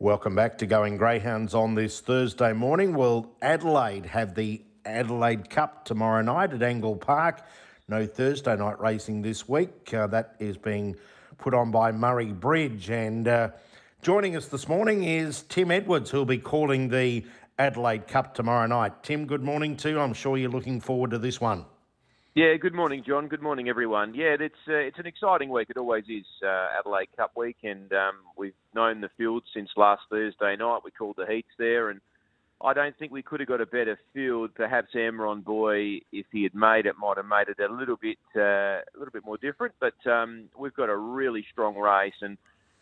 Welcome back to Going Greyhounds on this Thursday morning. Will Adelaide have the Adelaide Cup tomorrow night at Angle Park? No Thursday night racing this week. Uh, that is being put on by Murray Bridge. And uh, joining us this morning is Tim Edwards, who'll be calling the Adelaide Cup tomorrow night. Tim, good morning to you. I'm sure you're looking forward to this one. Yeah, good morning, John. Good morning, everyone. Yeah, it's uh, it's an exciting week. It always is uh, Adelaide Cup week, and um, we've known the field since last Thursday night. We called the heats there, and I don't think we could have got a better field. Perhaps Amron Boy, if he had made it, might have made it a little bit uh, a little bit more different. But um, we've got a really strong race, and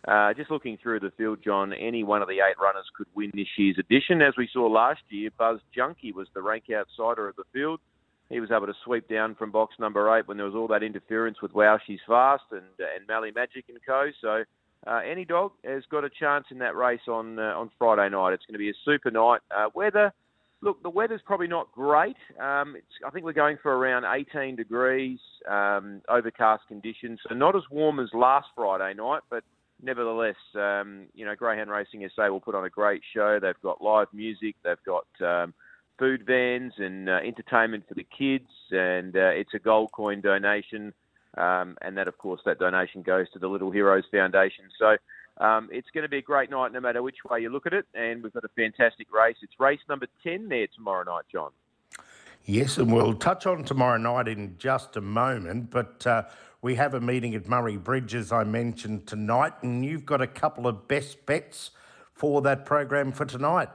uh, just looking through the field, John, any one of the eight runners could win this year's edition. As we saw last year, Buzz Junkie was the rank outsider of the field he was able to sweep down from box number eight when there was all that interference with Wow She's Fast and and Mally Magic and co. So uh, any dog has got a chance in that race on uh, on Friday night. It's going to be a super night. Uh, weather, look, the weather's probably not great. Um, I think we're going for around 18 degrees, um, overcast conditions, so not as warm as last Friday night, but nevertheless, um, you know, Greyhound Racing SA will put on a great show. They've got live music. They've got um, food vans and uh, entertainment for the kids, and uh, it's a gold coin donation. Um, and that, of course, that donation goes to the Little Heroes Foundation. So um, it's going to be a great night no matter which way you look at it. And we've got a fantastic race. It's race number 10 there tomorrow night, John. Yes, and we'll touch on tomorrow night in just a moment. But uh, we have a meeting at Murray Bridge, as I mentioned tonight, and you've got a couple of best bets for that program for tonight.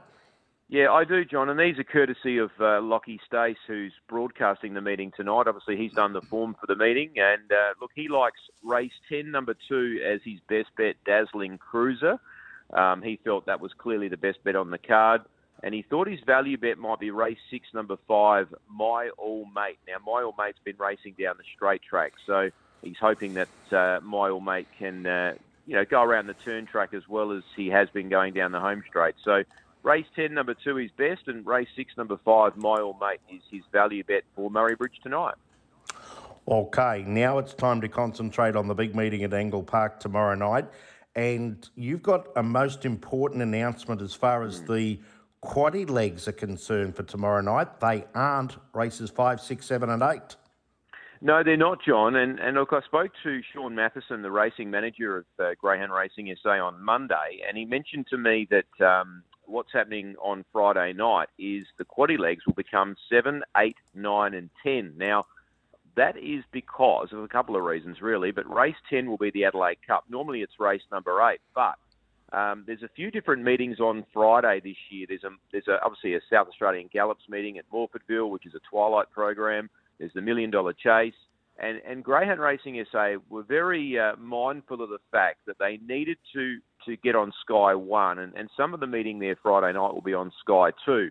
Yeah, I do, John, and these are courtesy of uh, Lockie Stace, who's broadcasting the meeting tonight. Obviously, he's done the form for the meeting, and uh, look, he likes race ten, number two, as his best bet, Dazzling Cruiser. Um, he felt that was clearly the best bet on the card, and he thought his value bet might be race six, number five, My All Mate. Now, My All Mate's been racing down the straight track, so he's hoping that uh, My All Mate can, uh, you know, go around the turn track as well as he has been going down the home straight. So Race 10, number two, is best, and race 6, number 5, My All Mate, is his value bet for Murray Bridge tonight. Okay, now it's time to concentrate on the big meeting at Angle Park tomorrow night. And you've got a most important announcement as far as the quaddy legs are concerned for tomorrow night. They aren't races 5, 6, 7, and 8. No, they're not, John. And, and look, I spoke to Sean Matheson, the racing manager of uh, Greyhound Racing SA, on Monday, and he mentioned to me that um, what's happening on Friday night is the quaddy legs will become 7, 8, 9, and 10. Now, that is because of a couple of reasons, really, but race 10 will be the Adelaide Cup. Normally it's race number 8, but um, there's a few different meetings on Friday this year. There's, a, there's a, obviously a South Australian Gallops meeting at Morphettville, which is a twilight program. There's the Million Dollar Chase. And, and Greyhound Racing SA were very uh, mindful of the fact that they needed to, to get on Sky 1, and, and some of the meeting there Friday night will be on Sky 2.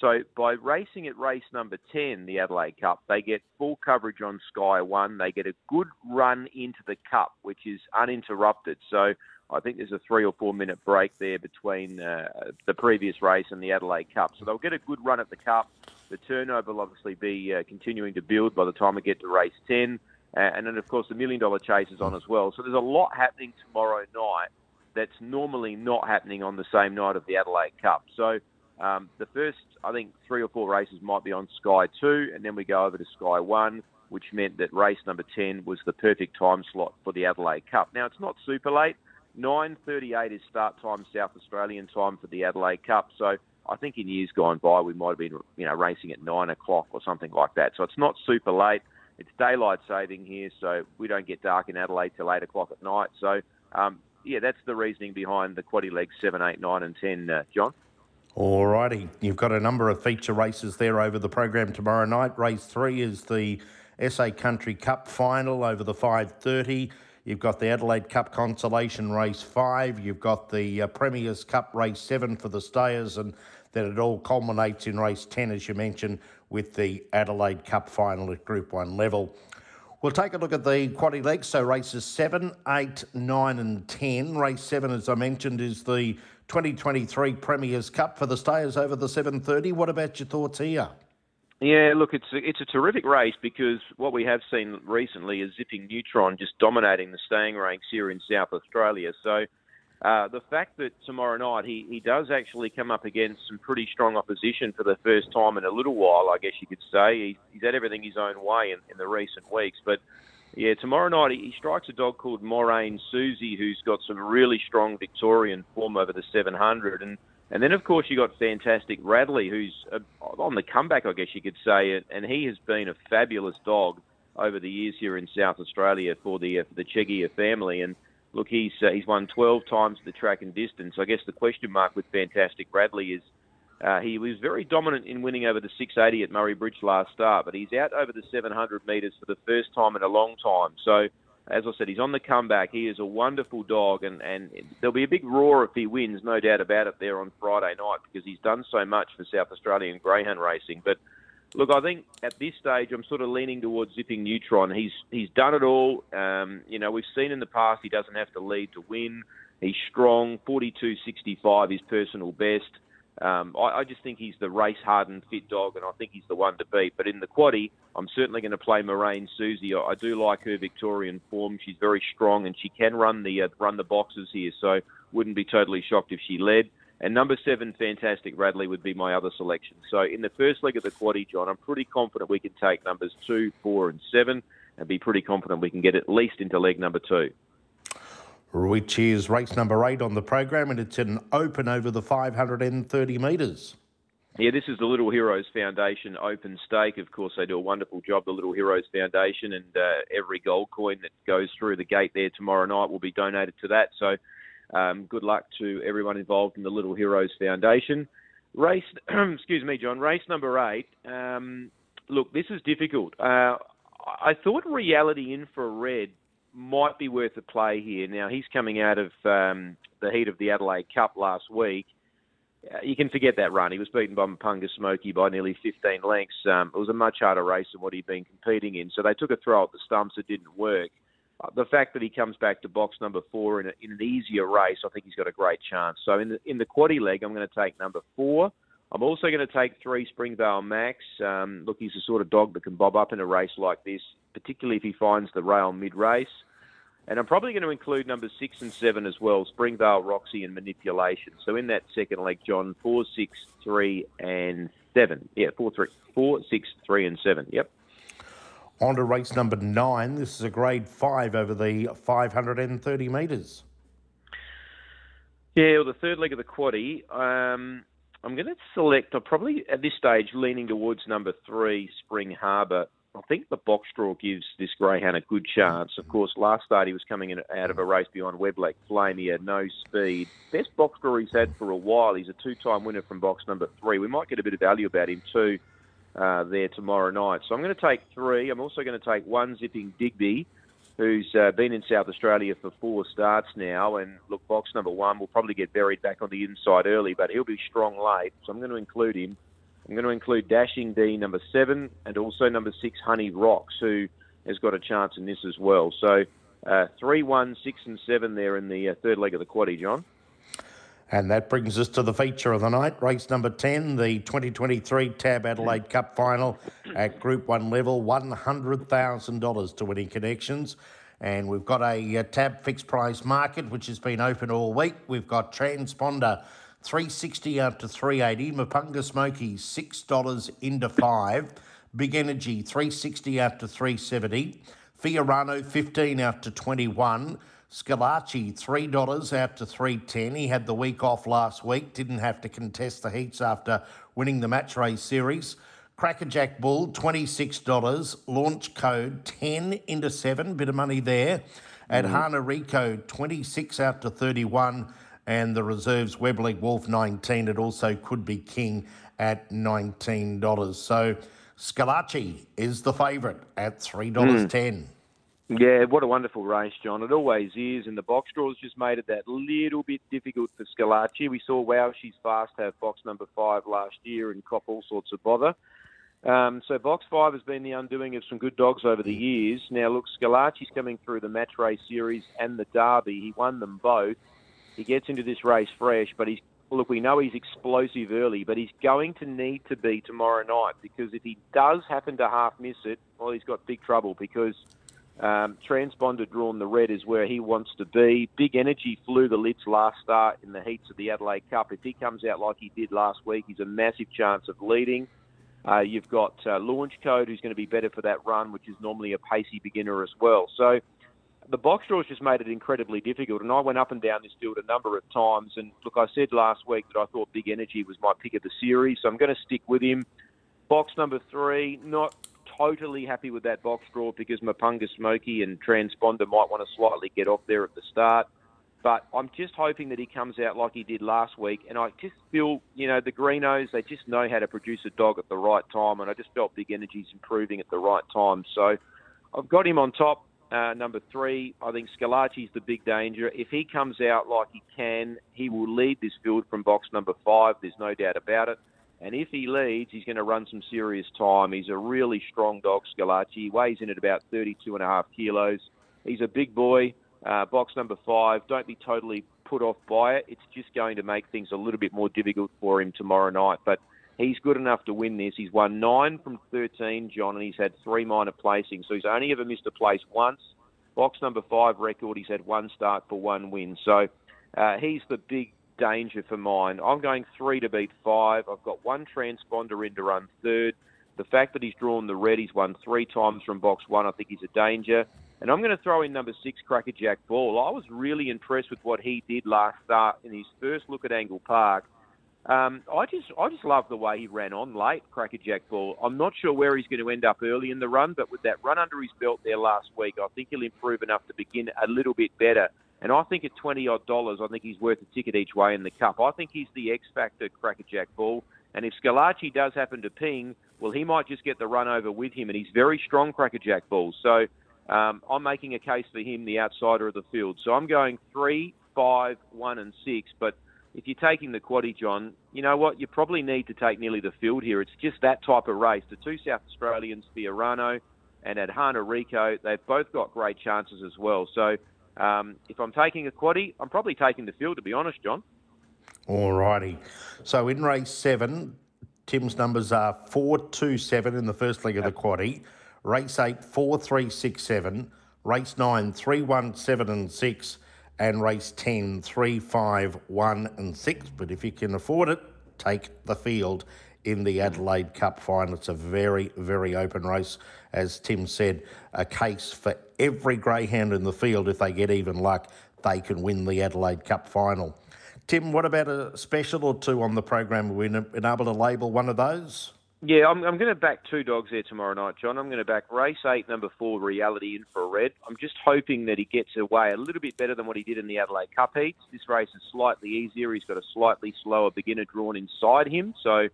So by racing at race number 10, the Adelaide Cup, they get full coverage on Sky 1. They get a good run into the Cup, which is uninterrupted. So I think there's a three or four minute break there between uh, the previous race and the Adelaide Cup. So they'll get a good run at the Cup. The turnover will obviously be uh, continuing to build by the time we get to race 10. Uh, and then, of course, the million dollar chase is on as well. So there's a lot happening tomorrow night that's normally not happening on the same night of the Adelaide Cup. So um, the first, I think, three or four races might be on Sky 2, and then we go over to Sky 1, which meant that race number 10 was the perfect time slot for the Adelaide Cup. Now, it's not super late. 9.38 is start time South Australian time for the Adelaide Cup. So I think in years gone by, we might have been, you know, racing at nine o'clock or something like that. So it's not super late. It's daylight saving here, so we don't get dark in Adelaide till eight o'clock at night. So, um, yeah, that's the reasoning behind the quaddy legs seven, eight, nine, and ten, uh, John. All righty, you've got a number of feature races there over the program tomorrow night. Race three is the SA Country Cup final over the five thirty. You've got the Adelaide Cup Consolation Race 5. You've got the uh, Premier's Cup Race 7 for the stayers, and then it all culminates in Race 10, as you mentioned, with the Adelaide Cup final at Group 1 level. We'll take a look at the quaddy legs. So races 7, 8, 9 and 10. Race 7, as I mentioned, is the 2023 Premier's Cup for the stayers over the 7.30. What about your thoughts here? Yeah, look, it's a, it's a terrific race because what we have seen recently is Zipping Neutron just dominating the staying ranks here in South Australia. So Uh, the fact that tomorrow night he, he does actually come up against some pretty strong opposition for the first time in a little while, I guess you could say. He, he's had everything his own way in, in the recent weeks. But yeah, tomorrow night he, he strikes a dog called Moraine Susie, who's got some really strong Victorian form over the 700. And, and then, of course, you got fantastic Radley, who's uh, on the comeback, I guess you could say. And he has been a fabulous dog over the years here in South Australia for the, uh, the family. And look, he's uh, he's won 12 times the track and distance. I guess the question mark with Fantastic Bradley is uh, he was very dominant in winning over the 680 at Murray Bridge last start, but he's out over the 700 metres for the first time in a long time. So, as I said, he's on the comeback. He is a wonderful dog, and, and there'll be a big roar if he wins, no doubt about it, there on Friday night because he's done so much for South Australian greyhound racing. But Look, I think at this stage I'm sort of leaning towards zipping Neutron. He's he's done it all. Um, you know, we've seen in the past he doesn't have to lead to win. He's strong, 42.65 his personal best. Um, I, I, just think he's the race hardened fit dog, and I think he's the one to beat. But in the quaddy, I'm certainly going to play Moraine Susie. I, I, do like her Victorian form. She's very strong, and she can run the uh, run the boxes here. So wouldn't be totally shocked if she led. And number seven, Fantastic Radley, would be my other selection. So in the first leg of the quaddy, John, I'm pretty confident we can take numbers two, four, and seven, and be pretty confident we can get at least into leg number two. Which is race number eight on the program, and it's an open over the 530 metres. Yeah, this is the Little Heroes Foundation Open Stake. Of course, they do a wonderful job, the Little Heroes Foundation, and uh, every gold coin that goes through the gate there tomorrow night will be donated to that. So um, good luck to everyone involved in the Little Heroes Foundation. Race, excuse me, John. Race number eight. Um, look, this is difficult. Uh, I thought Reality Infrared might be worth a play here. Now he's coming out of um, the heat of the Adelaide Cup last week. Uh, you can forget that run. He was beaten by Mapunga Smoky by nearly 15 lengths. Um, it was a much harder race than what he'd been competing in. So they took a throw at the stumps that didn't work the fact that he comes back to box number four in, a, in an easier race, I think he's got a great chance. So in the in the quaddy leg, I'm going to take number four. I'm also going to take three Springvale Max. Um, look, he's the sort of dog that can bob up in a race like this, particularly if he finds the rail mid race. And I'm probably going to include numbers six and seven as well, Springvale Roxy and Manipulation. So in that second leg, John, four, six, three, and seven. Yeah, four, three, four, six, three, and seven. Yep. On to race number nine. This is a grade five over the 530 metres. Yeah, well, the third leg of the quaddy. Um, I'm going to select, I'm probably at this stage leaning towards number three, Spring Harbour. I think the box draw gives this greyhound a good chance. Of course, last start he was coming in out of a race behind Weblack Flame. He had no speed. Best box draw he's had for a while. He's a two-time winner from box number three. We might get a bit of value about him too uh, there tomorrow night. So I'm going to take three. I'm also going to take one zipping Digby, who's uh, been in South Australia for four starts now. And look, box number one will probably get buried back on the inside early, but he'll be strong late. So I'm going to include him. I'm going to include Dashing D number seven and also number six Honey Rocks, who has got a chance in this as well. So uh, three, one, six, and seven there in the uh, third leg of the quaddy, John. And that brings us to the feature of the night, race number 10, the 2023 Tab Adelaide Cup final at Group 1 level, $100,000 to winning connections. And we've got a, a, Tab fixed price market, which has been open all week. We've got Transponder 360 up to 380, Mapunga Smoky $6 into 5, Big Energy 360 out to 370, Fiorano 15 out to 21, Scalacci, $3 out to 310. He had the week off last week, didn't have to contest the heats after winning the match race series. Crackerjack Bull, $26. Launch code 10 into 7, bit of money there. At mm. Hana Rico, 26 out to 31. And the reserves Webleg Wolf 19. It also could be King at $19. So Scalacci is the favourite at $3.10. Mm. Yeah, what a wonderful race, John. It always is, and the box draws just made it that little bit difficult for Scalacci. We saw Wow She's Fast have box number five last year and cop all sorts of bother. Um, so box five has been the undoing of some good dogs over the years. Now, look, Scalacci's coming through the match race series and the Derby. He won them both. He gets into this race fresh, but he's look, we know he's explosive early, but he's going to need to be tomorrow night because if he does happen to half miss it, well, he's got big trouble because – Um, transponder drawn the red is where he wants to be. Big Energy flew the lids last start in the heats of the Adelaide Cup. If he comes out like he did last week, he's a massive chance of leading. Uh, you've got uh, Launch Code, who's going to be better for that run, which is normally a pacey beginner as well. So the box draws just made it incredibly difficult. And I went up and down this field a number of times. And look, I said last week that I thought Big Energy was my pick of the series, so I'm going to stick with him. Box number three, not totally happy with that box draw because Mapunga Smoky and Transponder might want to slightly get off there at the start. But I'm just hoping that he comes out like he did last week. And I just feel, you know, the Greenos, they just know how to produce a dog at the right time. And I just felt Big Energy's improving at the right time. So I've got him on top. Uh, number three, I think Scalacci's the big danger. If he comes out like he can, he will lead this field from box number five. There's no doubt about it. And if he leads, he's going to run some serious time. He's a really strong dog, Scalacci. He weighs in at about 32 and a half kilos. He's a big boy. Uh, box number five. Don't be totally put off by it. It's just going to make things a little bit more difficult for him tomorrow night. But he's good enough to win this. He's won nine from 13, John, and he's had three minor placings. So he's only ever missed a place once. Box number five record, he's had one start for one win. So uh, he's the big danger for mine. I'm going three to beat five. I've got one transponder in to run third. The fact that he's drawn the red, he's won three times from box one, I think he's a danger. And I'm going to throw in number six, Crackerjack Ball. I was really impressed with what he did last start in his first look at Angle Park. Um, I just I just love the way he ran on late, Crackerjack Ball. I'm not sure where he's going to end up early in the run, but with that run under his belt there last week, I think he'll improve enough to begin a little bit better. And I think at 20 odd dollars, I think he's worth a ticket each way in the cup. I think he's the X factor crackerjack ball. And if Scalacci does happen to ping, well, he might just get the run over with him. And he's very strong crackerjack ball. So um, I'm making a case for him, the outsider of the field. So I'm going three, five, one, and six. But if you're taking the quaddy, John, you know what? You probably need to take nearly the field here. It's just that type of race. The two South Australians, Fiorano and Adhana Rico, they've both got great chances as well. So um, if I'm taking a quaddy, I'm probably taking the field, to be honest, John. All righty. So in race seven, Tim's numbers are four, two, seven in the first leg of the quaddy. Race eight, four, three, six, seven. Race nine, nine, three, one, seven, and six. And race 10, 3, 5, 1, and 6. But if you can afford it, take the field in the Adelaide Cup final. It's a very, very open race. As Tim said, a case for every greyhound in the field. If they get even luck, they can win the Adelaide Cup final. Tim, what about a special or two on the program? Have we been able to label one of those? Yeah, I'm, I'm going to back two dogs there tomorrow night, John. I'm going to back race eight, number four, Reality Infrared. I'm just hoping that he gets away a little bit better than what he did in the Adelaide Cup heats. This race is slightly easier. He's got a slightly slower beginner drawn inside him, so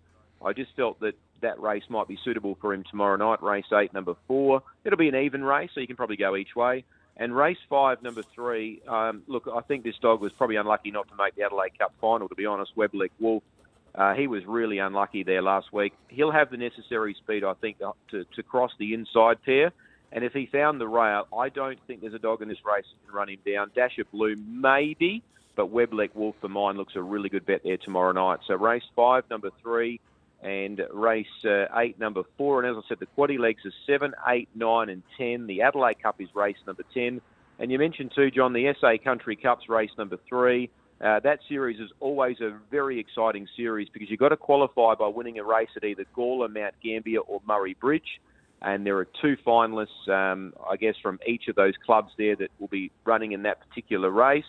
I just felt that that race might be suitable for him tomorrow night. Race eight, number four. It'll be an even race, so you can probably go each way. And race five, number three. Um, look, I think this dog was probably unlucky not to make the Adelaide Cup final. To be honest, Webleg Wolf. Uh, he was really unlucky there last week. He'll have the necessary speed, I think, to, to cross the inside pair. And if he found the rail, I don't think there's a dog in this race that can run him down. Dasher Blue, maybe, but Webleg Wolf for mine looks a really good bet there tomorrow night. So race five, number three, and race uh, eight, number four. And as I said, the quaddy legs are seven, eight, nine, and ten. The Adelaide Cup is race number ten. And you mentioned too, John, the SA Country Cup's race number three. Uh, that series is always a very exciting series because you've got to qualify by winning a race at either Gawler, Mount Gambier, or Murray Bridge. And there are two finalists, um, I guess, from each of those clubs there that will be running in that particular race.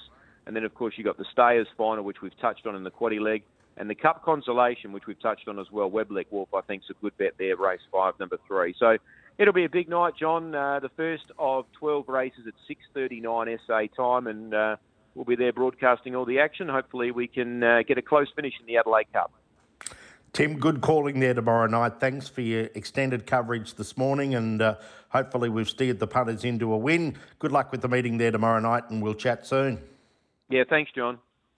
And then, of course, you've got the Stayers final, which we've touched on in the quaddy leg. And the Cup Consolation, which we've touched on as well, Webleg Wolf, I think, is a good bet there, race five, number three. So it'll be a big night, John. Uh, the first of 12 races at 6.39 SA time, and uh, we'll be there broadcasting all the action. Hopefully we can uh, get a close finish in the Adelaide Cup. Tim, good calling there tomorrow night. Thanks for your extended coverage this morning, and uh, hopefully we've steered the punters into a win. Good luck with the meeting there tomorrow night, and we'll chat soon. Yeah, thanks, John.